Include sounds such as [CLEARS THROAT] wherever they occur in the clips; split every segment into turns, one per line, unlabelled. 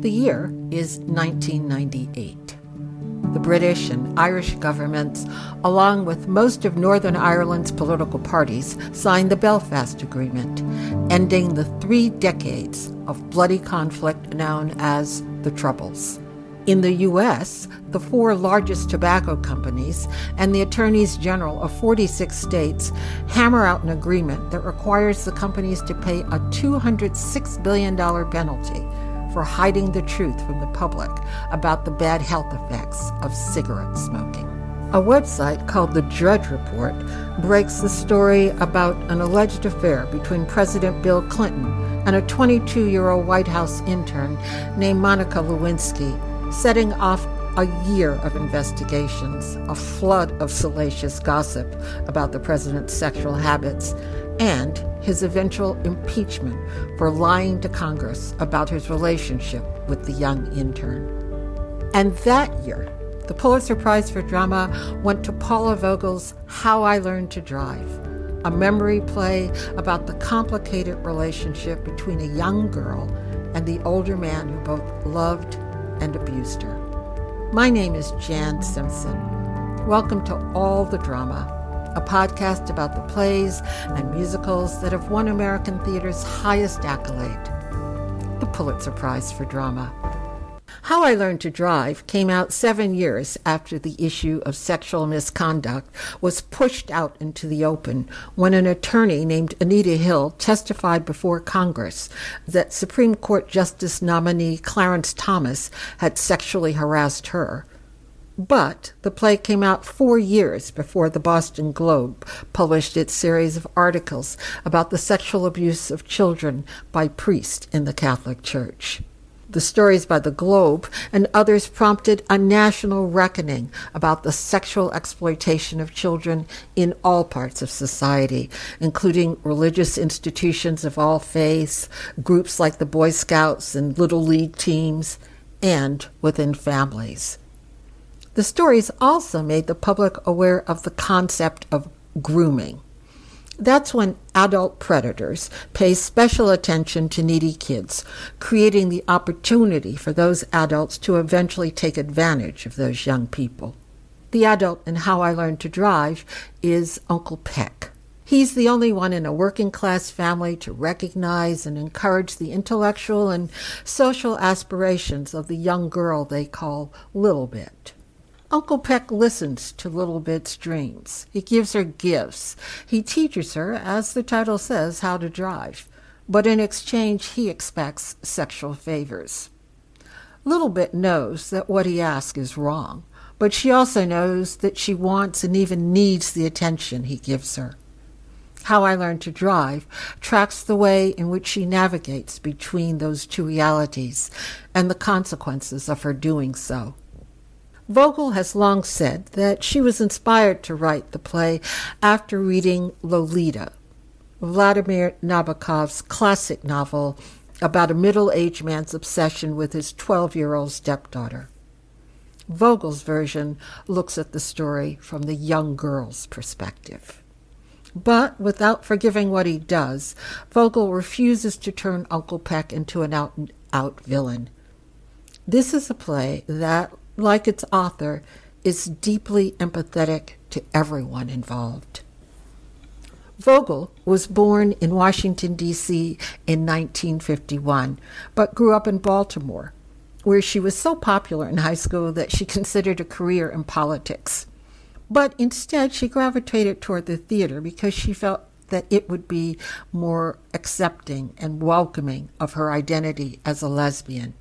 The year is 1998. The British and Irish governments, along with most of Northern Ireland's political parties, signed the Belfast Agreement, ending the three decades of bloody conflict known as the Troubles. In the U.S., the four largest tobacco companies and the attorneys general of 46 states hammer out an agreement that requires the companies to pay a $206 billion penalty for hiding the truth from the public about the bad health effects of cigarette smoking. A website called The Drudge Report breaks the story about an alleged affair between President Bill Clinton and a 22 year old White House intern named Monica Lewinsky setting off a year of investigations, a flood of salacious gossip about the president's sexual habits, and his eventual impeachment for lying to Congress about his relationship with the young intern. And that year, the Pulitzer Prize for Drama went to Paula Vogel's How I Learned to Drive, a memory play about the complicated relationship between a young girl and the older man who both loved and abused her. My name is Jan Simpson. Welcome to All the Drama, a podcast about the plays and musicals that have won American theater's highest accolade, the Pulitzer Prize for Drama. How I Learned to Drive came out seven years after the issue of sexual misconduct was pushed out into the open when an attorney named Anita Hill testified before Congress that Supreme Court Justice nominee Clarence Thomas had sexually harassed her. But the play came out four years before the Boston Globe published its series of articles about the sexual abuse of children by priests in the Catholic Church. The stories by the Globe and others prompted a national reckoning about the sexual exploitation of children in all parts of society, including religious institutions of all faiths, groups like the Boy Scouts and Little League teams, and within families. The stories also made the public aware of the concept of grooming. That's when adult predators pay special attention to needy kids, creating the opportunity for those adults to eventually take advantage of those young people. The adult in How I Learned to Drive is Uncle Peck. He's the only one in a working class family to recognize and encourage the intellectual and social aspirations of the young girl they call Little Bit. Uncle Peck listens to Little Bit's dreams. He gives her gifts. He teaches her, as the title says, how to drive. But in exchange, he expects sexual favors. Little Bit knows that what he asks is wrong, but she also knows that she wants and even needs the attention he gives her. How I Learned to Drive tracks the way in which she navigates between those two realities and the consequences of her doing so. Vogel has long said that she was inspired to write the play after reading Lolita, Vladimir Nabokov's classic novel about a middle aged man's obsession with his 12 year old stepdaughter. Vogel's version looks at the story from the young girl's perspective. But without forgiving what he does, Vogel refuses to turn Uncle Peck into an out and out villain. This is a play that, like its author, is deeply empathetic to everyone involved. Vogel was born in Washington, D.C. in 1951, but grew up in Baltimore, where she was so popular in high school that she [LAUGHS] considered a career in politics. But instead, she gravitated toward the theater because she felt that it would be more accepting and welcoming of her identity as a lesbian.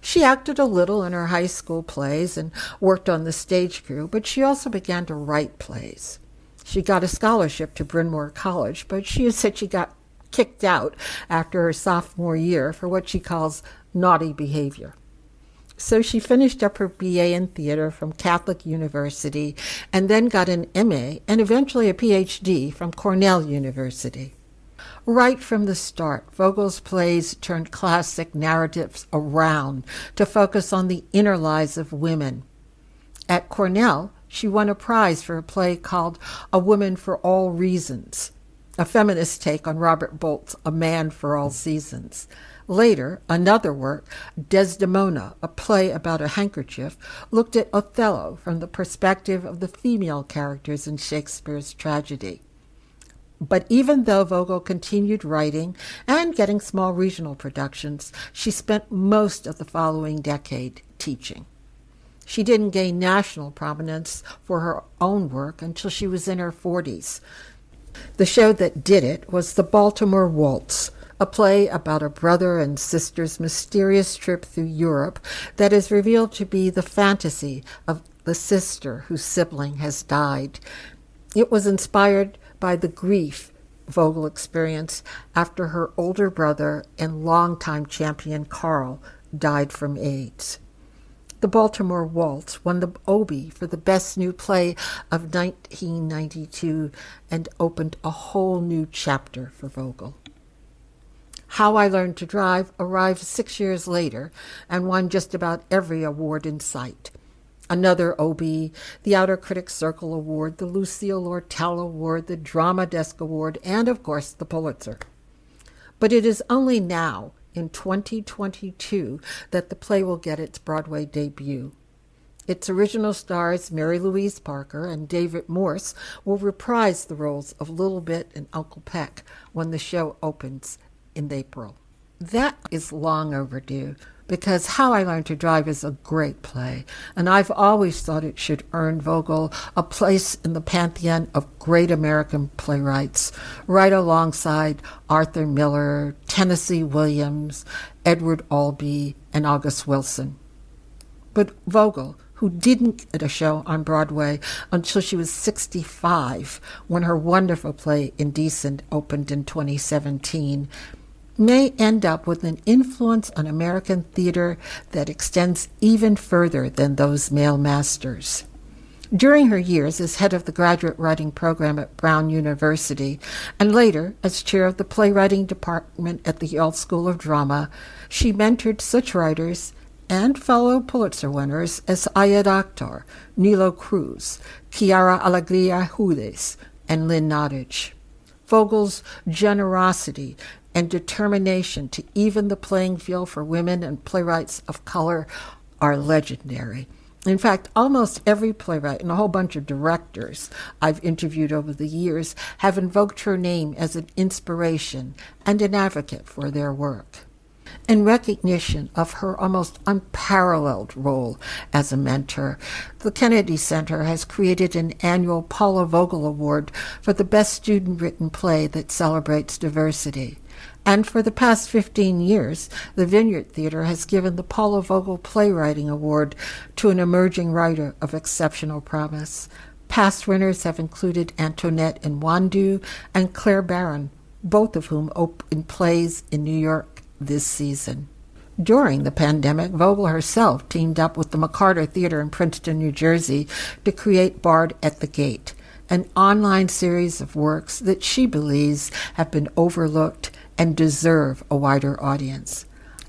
She acted a little in her high school plays and worked on the stage crew, but she also began to write plays. She got a scholarship to Bryn Mawr College, but she [LAUGHS] said she got kicked out after her sophomore year for what she calls naughty behavior. So she finished up her BA in theater from Catholic University and then got an MA and eventually a PhD from Cornell University. Right from the start, Vogel's plays turned classic narratives around to focus on the inner lives of women. At Cornell, she won a prize for a play called A Woman for All Reasons, a feminist take on Robert Bolt's A Man for All Seasons. Later, another work, Desdemona, a play about a handkerchief, looked at Othello from the perspective of the female characters in Shakespeare's tragedy. But even though Vogel continued writing and getting small regional productions, she spent most of the following decade teaching. She didn't gain national prominence for her own work until she was in her 40s. The show that did it was The Baltimore Waltz, a play about a brother and sister's mysterious trip through Europe that is revealed to be the fantasy of the sister whose sibling has died. It was inspired by the grief Vogel experienced after her older brother and longtime champion Carl died from AIDS. The Baltimore Waltz won the Obie for the Best New Play of 1992 and opened a whole new chapter for Vogel. How I Learned to Drive arrived six years later and won just about every award in sight. Another Obie, the Outer Critics Circle Award, the Lucille Lortel Award, the Drama Desk Award, and of course the Pulitzer. But it is only now, in 2022, that the play will get its Broadway debut. Its original stars, Mary Louise Parker and David Morse, will reprise the roles of Little Bit and Uncle Peck when the show opens in April. That is long overdue because How I Learned to Drive is a great play, and I've always thought it should earn Vogel a place in the pantheon of great American playwrights, right alongside Arthur Miller, Tennessee Williams, Edward Albee, and August Wilson. But Vogel, who didn't get a show on Broadway until she was 65 when her wonderful play Indecent opened in 2017, may end up with an influence on American theater that extends even further than those male masters. During her years as head of the graduate writing program at Brown University, and later as chair of the playwriting department at the Yale School of Drama, she mentored such writers and fellow Pulitzer winners as Ayad Akhtar, Nilo Cruz, Quiara Alegría Hudes, and Lynn Nottage. Vogel's generosity and determination to even the playing field for women and playwrights of color are legendary. In fact, almost every playwright and a whole bunch of directors I've interviewed over the years have invoked her name as an inspiration and an advocate for their work. In recognition of her almost unparalleled role as a mentor, the Kennedy Center has created an annual Paula Vogel Award for the best student written play that celebrates diversity. And for the past 15 years, the Vineyard Theater has given the Paula Vogel Playwriting Award to an emerging writer of exceptional promise. Past winners have included Antoinette and Nwandu and Claire Barron, both of whom opened plays in New York this season. During the pandemic, Vogel herself teamed up with the McCarter Theater in Princeton, New Jersey, to create Bard at the Gate, an online series of works that she believes have been overlooked and deserve a wider audience.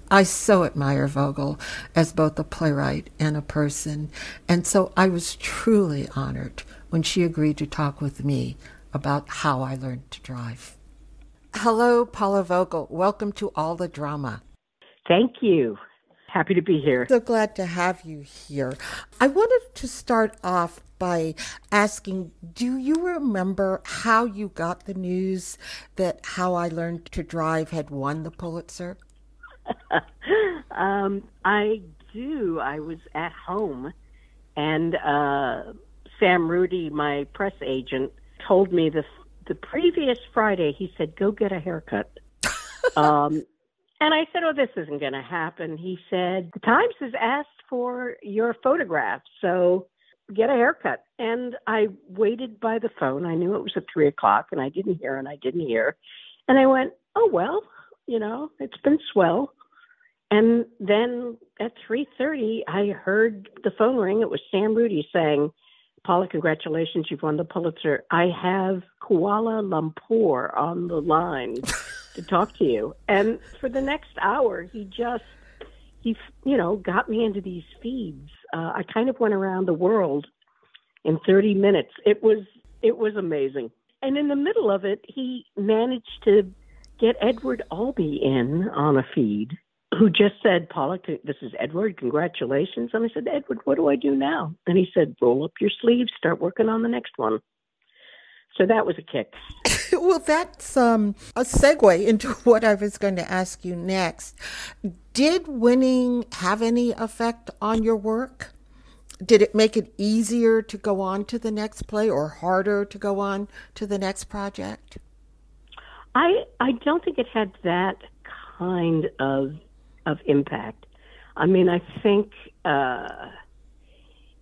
I so admire Vogel as both a playwright and a person, and so I was truly honored when she agreed to talk with me about how I learned to drive. Hello, Paula Vogel. Welcome to All the Drama.
Thank you. Happy to be here.
So glad to have you here. I wanted to start off by asking Do you remember how you got the news that How I Learned to Drive had won the Pulitzer? [LAUGHS]
um, I do. I was at home, and uh, Sam Rudy, my press agent, told me the the previous Friday. He said, "Go get a haircut." [LAUGHS] um, and I said, "Oh, this isn't going to happen." He said, "The Times has asked for your photograph, so get a haircut." And I waited by the phone. I knew it was at three o'clock, and I didn't hear, and I didn't hear, and I went, "Oh well, you know, it's been swell." And then at three thirty, I heard the phone ring. It was Sam Rudy saying. Paula, congratulations, you've won the Pulitzer. I have Kuala Lumpur on the line. [LAUGHS] to talk to you. And for the next hour, he just he you know got me into these feeds. Uh, I kind of went around the world in 30 minutes. It was it was amazing. And in the middle of it, he managed to get Edward Albee in on a feed who just said, Paula, this is Edward, congratulations. And I said, Edward, what do I do now? And he said, roll up your sleeves, start working on the next one. So that was a kick. [LAUGHS]
well, that's um, a segue into [LAUGHS] what I was going to ask you next. Did winning have any effect on your work? Did it make it easier to go on to the next play or harder to go on to the next project?
I I don't think it had that kind of of impact. I mean, I think uh,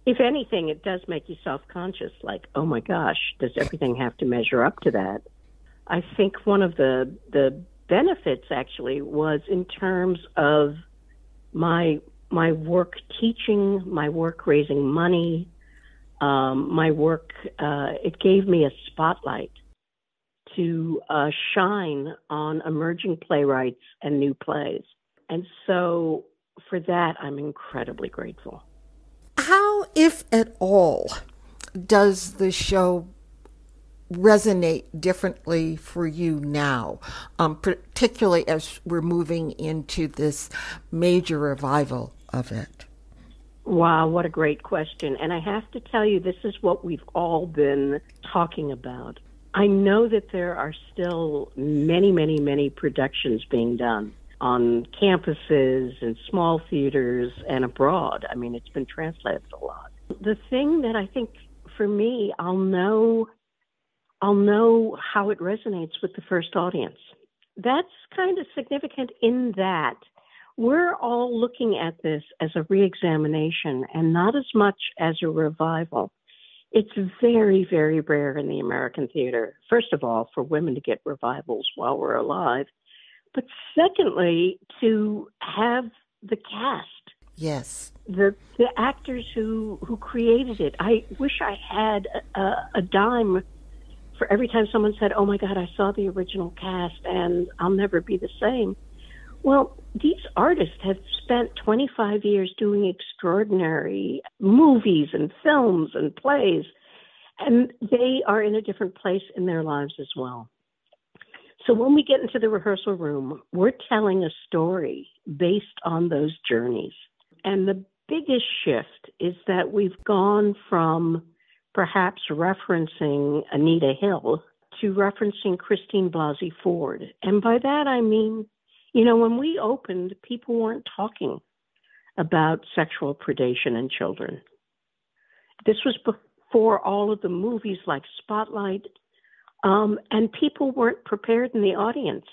if anything, it does make you self conscious. Like, oh my gosh, does everything have to measure up to that? I think one of the the benefits actually was in terms of my my work teaching, my work raising money, um, my work. Uh, it gave me a spotlight to uh, shine on emerging playwrights and new plays. And so for that, I'm incredibly grateful.
How, if at all, does the show resonate differently for you now, um, particularly as we're moving into this major revival of it?
Wow, what a great question. And I have to tell you, this is what we've all been talking about. I know that there are still many, many, many productions being done on campuses and small theaters and abroad. I mean, it's been translated a lot. The thing that I think for me, I'll know I'll know how it resonates with the first audience. That's kind of significant in that we're all looking at this as a reexamination and not as much as a revival. It's very, very rare in the American theater, first of all, for women to get revivals while we're alive, but secondly, to have the cast.
Yes.
The the actors who who created it. I wish I had a, a dime for every time someone said, "Oh my God, I saw the original cast and I'll never be the same." Well, these artists have spent 25 years doing extraordinary movies and films and plays, and they are in a different place in their lives as well. So when we get into the rehearsal room, we're telling a story based on those journeys. And the biggest shift is that we've gone from perhaps referencing Anita Hill to referencing Christine Blasey Ford. And by that I mean you know, when we opened, people weren't talking about sexual predation in children. This was before all of the movies like Spotlight, um, and people weren't prepared in the audience.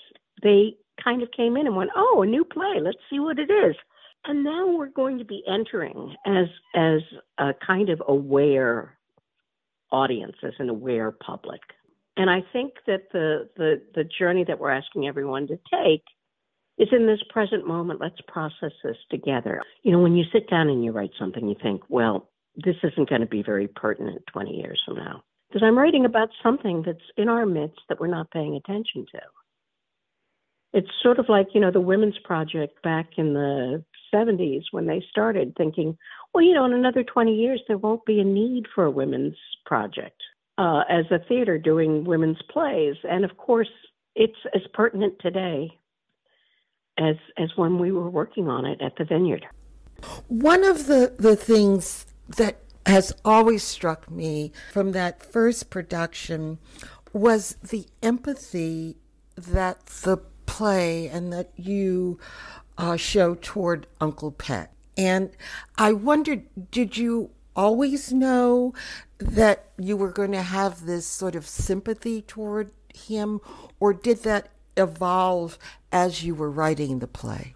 They kind of came in and went, "Oh, a new play. Let's see what it is." And now we're going to be entering as as a kind of aware audience, as an aware public. And I think that the the the journey that we're asking everyone to take is in this present moment. Let's process this together. You know, when you sit down and you write something, you think, well, this isn't going to be very pertinent 20 years from now. Because I'm writing about something that's in our midst that we're not paying attention to. It's sort of like, you know, the Women's Project back in the 70s when they started thinking, well, you know, in another 20 years, there won't be a need for a women's project uh, as a theater doing women's plays. And of course, it's as pertinent today as as when we were working on it at the vineyard.
One of the, the things that has always struck me from that first production was the empathy that the play and that you uh, show toward Uncle Peck. And I wondered, did you always know that you were going to have this sort of sympathy toward him, or did that evolve as you were writing the play?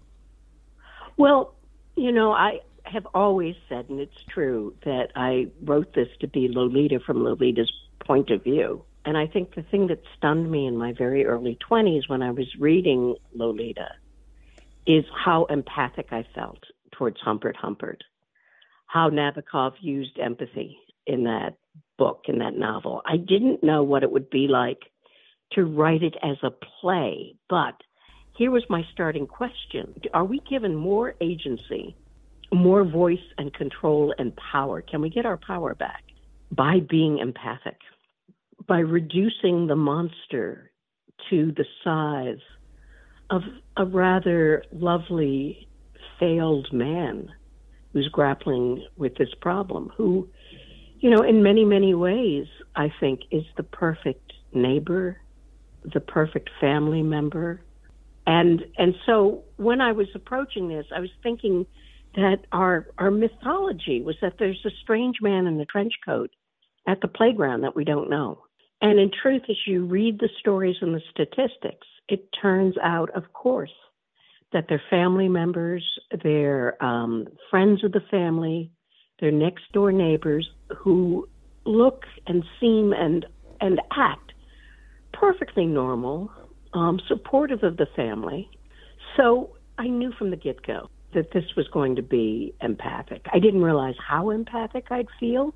Well, you know, I have always said, and it's true, that I wrote this to be Lolita from Lolita's point of view. And I think the thing that stunned me in my very early 20s when I was reading Lolita is how empathic I felt towards Humbert Humbert, how Nabokov used empathy in that book, in that novel. I didn't know what it would be like to write it as a play. But here was my starting question Are we given more agency, more voice and control and power? Can we get our power back by being empathic, by reducing the monster to the size of a rather lovely failed man who's grappling with this problem, who, you know, in many, many ways, I think is the perfect neighbor, the perfect family member. And and so when I was approaching this, I was thinking that our our mythology was that there's a strange man in a trench coat at the playground that we don't know. And in truth, as you read the stories and the statistics, it turns out, of course, that they're family members, they're um, friends of the family, they're next door neighbors who look and seem and and act perfectly normal, um, supportive of the family. So I knew from the get go that this was going to be empathic. I didn't realize how empathic I'd feel.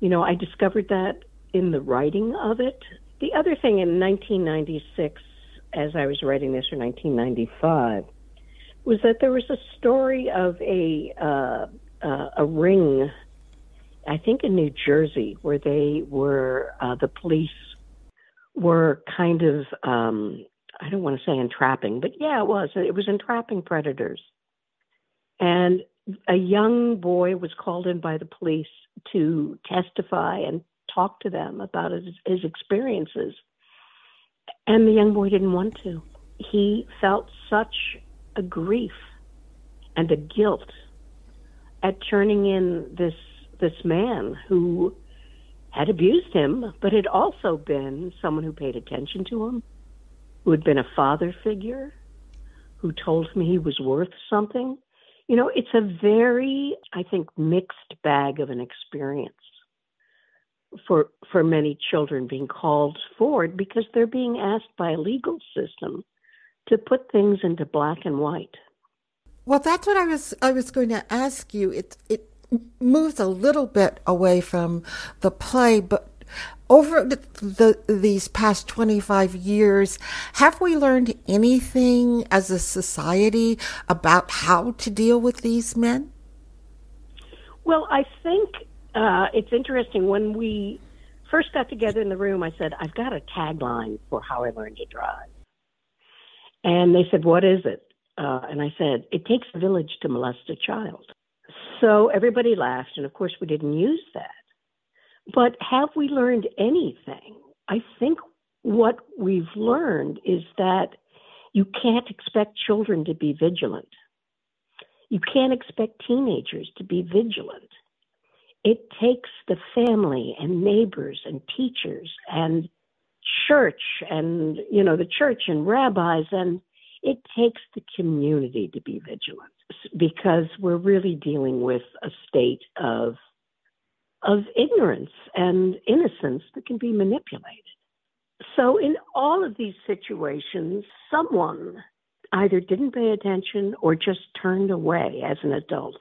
You know, I discovered that in the writing of it. The other thing in 1996, as I was writing this, in 1995, was that there was a story of a uh, uh, a ring, I think in New Jersey, where they were uh, the police were kind of um, I don't want to say entrapping, but yeah, it was. It was entrapping predators, and a young boy was called in by the police to testify and talk to them about his, his experiences. And the young boy didn't want to. He felt such a grief and a guilt at turning in this this man who had abused him, but had also been someone who paid attention to him, who had been a father figure, who told him he was worth something. You know, it's a very, I think, mixed bag of an experience for for many children being called forward because they're being asked by a legal system to put things into black and white.
Well, that's what I was I was going to ask you. It it moves a little bit away from the play, but over the, the, these past 25 years, have we learned anything as a society about how to deal with these men?
Well, I think uh, it's interesting. When we first got together in the room, I said, I've got a tagline for how I learned to drive. And they said, What is it? Uh, and I said, It takes a village to molest a child. So everybody laughed, and of course, we didn't use that. But have we learned anything? I think what we've learned is that you can't expect children to be vigilant. You can't expect teenagers to be vigilant it takes the family and neighbors and teachers and church and you know the church and rabbis and it takes the community to be vigilant because we're really dealing with a state of of ignorance and innocence that can be manipulated. So in all of these situations someone either didn't pay attention or just turned away as an adult.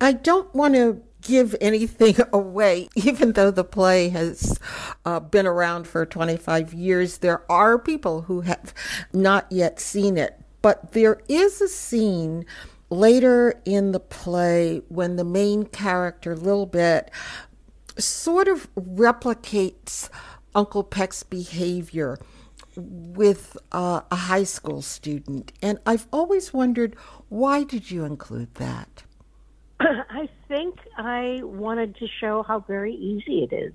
I don't want to give anything [LAUGHS] away, even though the play has uh, been around for 25 years. There are people who have not yet seen it, but there is a scene later in the play when the main character, Li'l Bit, sort of replicates Uncle Peck's behavior with uh, a high school student. And I've always wondered why did you include that? [CLEARS THROAT]
I think I wanted to show how very easy it is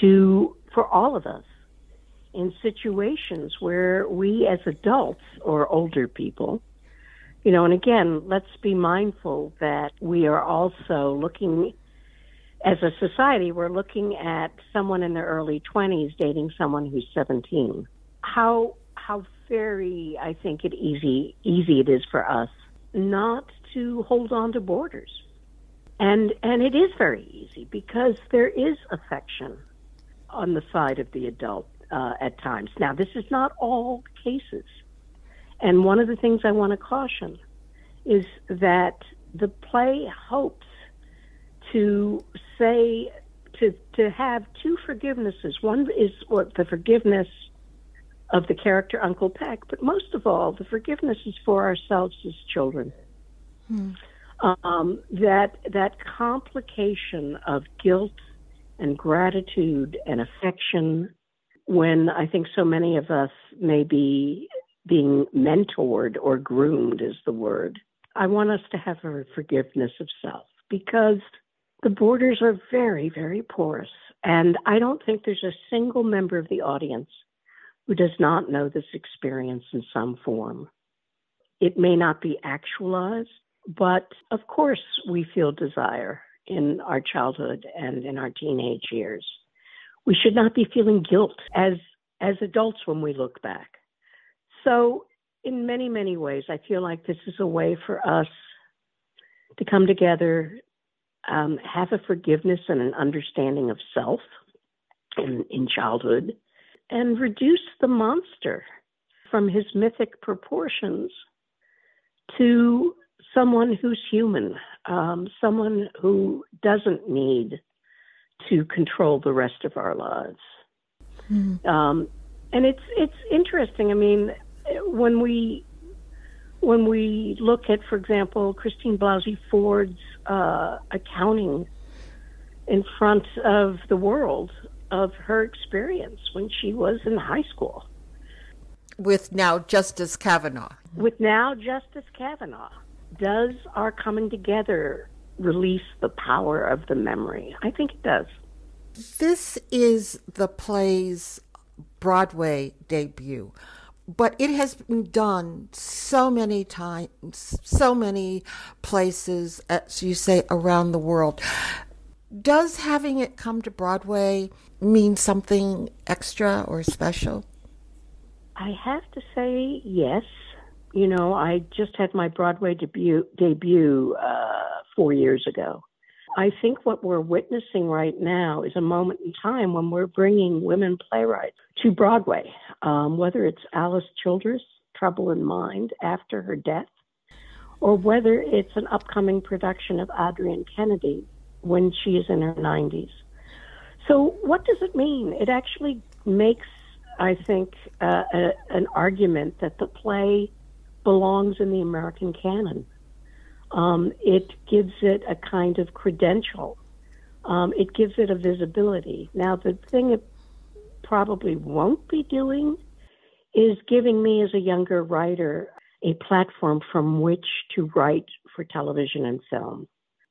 to, for all of us, in situations where we as adults or older people, you know, and again, let's be mindful that we are also looking, as a society, we're looking at someone in their early 20s dating someone who's 17. How, how very, I think it easy, easy it is for us not to hold on to borders. And and it is very easy because there is affection on the side of the adult uh, at times. Now, this is not all cases. And one of the things I want to caution is that the play hopes to say to to have two forgivenesses. One is what the forgiveness of the character Uncle Peck, but most of all, the forgiveness is for ourselves as children. Hmm. Um, that that complication of guilt and gratitude and affection, when I think so many of us may be being mentored or groomed is the word. I want us to have a forgiveness of self because the borders are very, very porous. And I don't think there's a single member of the audience who does not know this experience in some form. It may not be actualized, but of course we feel desire in our childhood and in our teenage years. We should not be feeling guilt as as adults when we look back. So in many, many ways, I feel like this is a way for us to come together, um, have a forgiveness and an understanding of self in, in childhood, and reduce the monster from his mythic proportions to someone who's human, um, someone who doesn't need to control the rest of our lives. Mm-hmm. Um, and it's it's interesting. I mean, when we when we look at, for example, Christine Blasey Ford's uh, accounting in front of the world of her experience when she was in high school.
With now Justice Kavanaugh.
With now Justice Kavanaugh. Does our coming together release the power of the memory? I think it does.
This is the play's Broadway debut but it has been done so many times, so many places, as you say, around the world. Does having it come to Broadway mean something extra or special?
I have to say yes. You know, I just had my Broadway debut debut uh, four years ago, I think what we're witnessing right now is a moment in time when we're bringing women playwrights to Broadway, um, whether it's Alice Childress, Trouble in Mind, after her death, or whether it's an upcoming production of Adrienne Kennedy when she is in her 90s. So, what does it mean? It actually makes, I think, uh, a, an argument that the play belongs in the American canon um, it gives it a kind of credential. Um, it gives it a visibility. Now, the thing it probably won't be doing is giving me, as a younger writer, a platform from which to write for television and film.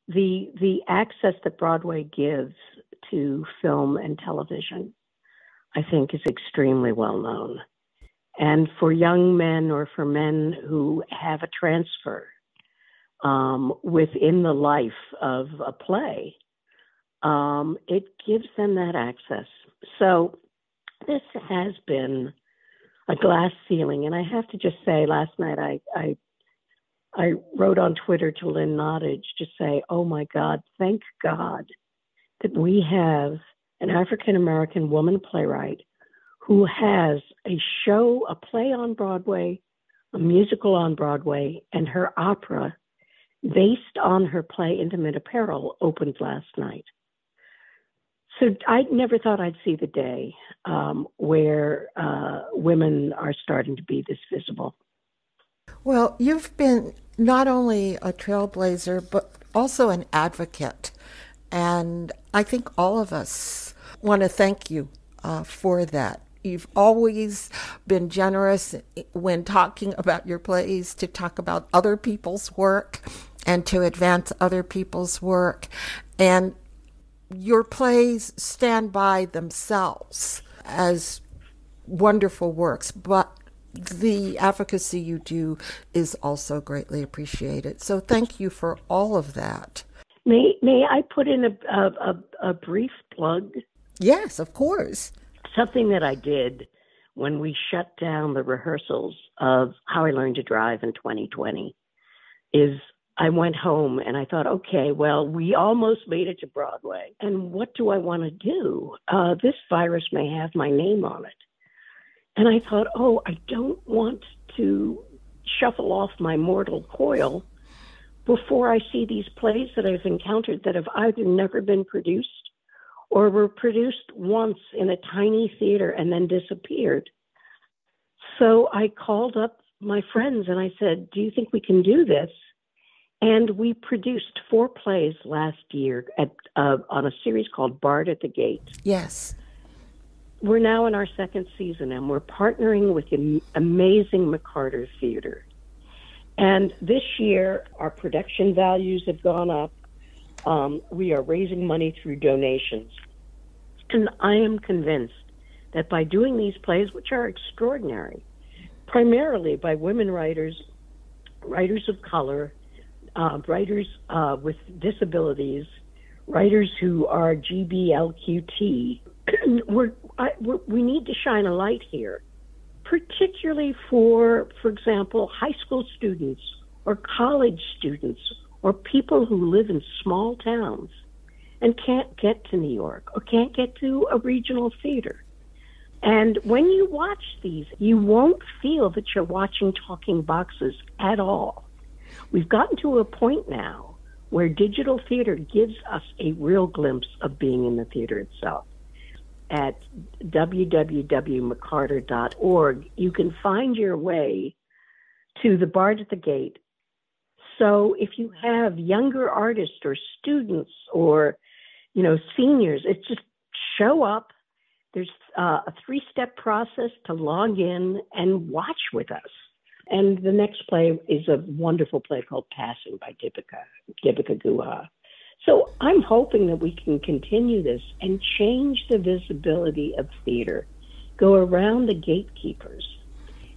The the access that Broadway gives to film and television, I think, is extremely well known. And for young men or for men who have a transfer um, within the life of a play, um, it gives them that access. So this has been a glass ceiling, and I have to just say, last night I I, I wrote on Twitter to Lynn Nottage to say, "Oh my God, thank God that we have an African American woman playwright who has a show, a play on Broadway, a musical on Broadway, and her opera based on her play Intimate Apparel, opened last night. So I never thought I'd see the day um, where uh, women are starting to be this visible.
Well, you've been not only a trailblazer, but also an advocate. And I think all of us want to thank you uh, for that. You've always been generous when talking about your plays to talk about other people's work and to advance other people's work. And your plays stand by themselves as wonderful works, but the advocacy you do is also greatly appreciated. So thank you for all of that.
May may I put in a a, a brief plug?
Yes, of course.
Something that I did when we shut down the rehearsals of How I Learned to Drive in 2020 is I went home and I thought, okay, well, we almost made it to Broadway. And what do I want to do? Uh, this virus may have my name on it. And I thought, oh, I don't want to shuffle off my mortal coil before I see these plays that I've encountered that have either never been produced or were produced once in a tiny theater and then disappeared. So I called up my friends and I said, Do you think we can do this? And we produced four plays last year at uh, on a series called Bard at the Gate.
Yes.
we're now in our second season and we're partnering with the amazing McCarter Theater. And this year, our production values have gone up. Um, we are raising money through donations. And I am convinced that by doing these plays, which are extraordinary, primarily by women writers, writers of color, uh, writers uh, with disabilities, writers who are GBLQT, [CLEARS THROAT] we're, I, we're, we need to shine a light here, particularly for, for example, high school students or college students or people who live in small towns and can't get to New York or can't get to a regional theater. And when you watch these, you won't feel that you're watching talking boxes at all. We've gotten to a point now where digital theater gives us a real glimpse of being in the theater itself. At www.mccarter.org, you can find your way to the Bard at the Gate. So if you have younger artists or students or, you know, seniors, it's just show up. There's uh, a three step process to log in and watch with us. And the next play is a wonderful play called Passing by Deepika, Deepika Guha. So I'm hoping that we can continue this and change the visibility of theater, go around the gatekeepers,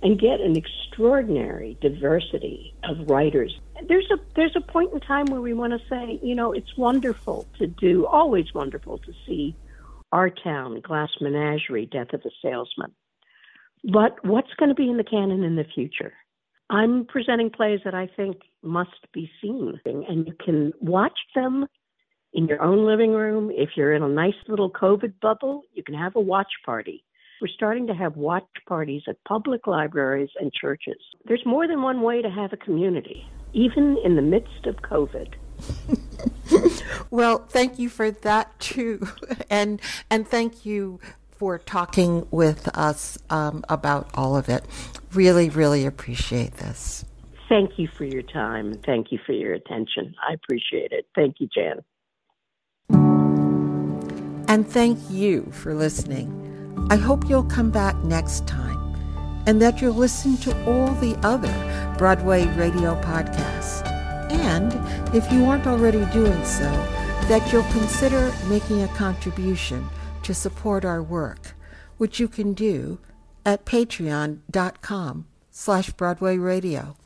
and get an extraordinary diversity of writers. There's a there's a point in time where we want to say, you know, it's wonderful to do, always wonderful to see Our Town, Glass Menagerie, Death of a Salesman. But what's going to be in the canon in the future? I'm presenting plays that I think must be seen, and you can watch them in your own living room. If you're in a nice little COVID bubble, you can have a watch party. We're starting to have watch parties at public libraries and churches. There's more than one way to have a community, even in the midst of COVID. [LAUGHS]
well, thank you for that too, [LAUGHS] and and thank you for talking with us um, about all of it. Really, really appreciate this.
Thank you for your time. Thank you for your attention. I appreciate it. Thank you, Jan.
And thank you for listening. I hope you'll come back next time and that you'll listen to all the other Broadway radio podcasts. And if you aren't already doing so, that you'll consider making a contribution to support our work, which you can do at patreon.com slash Broadway Radio.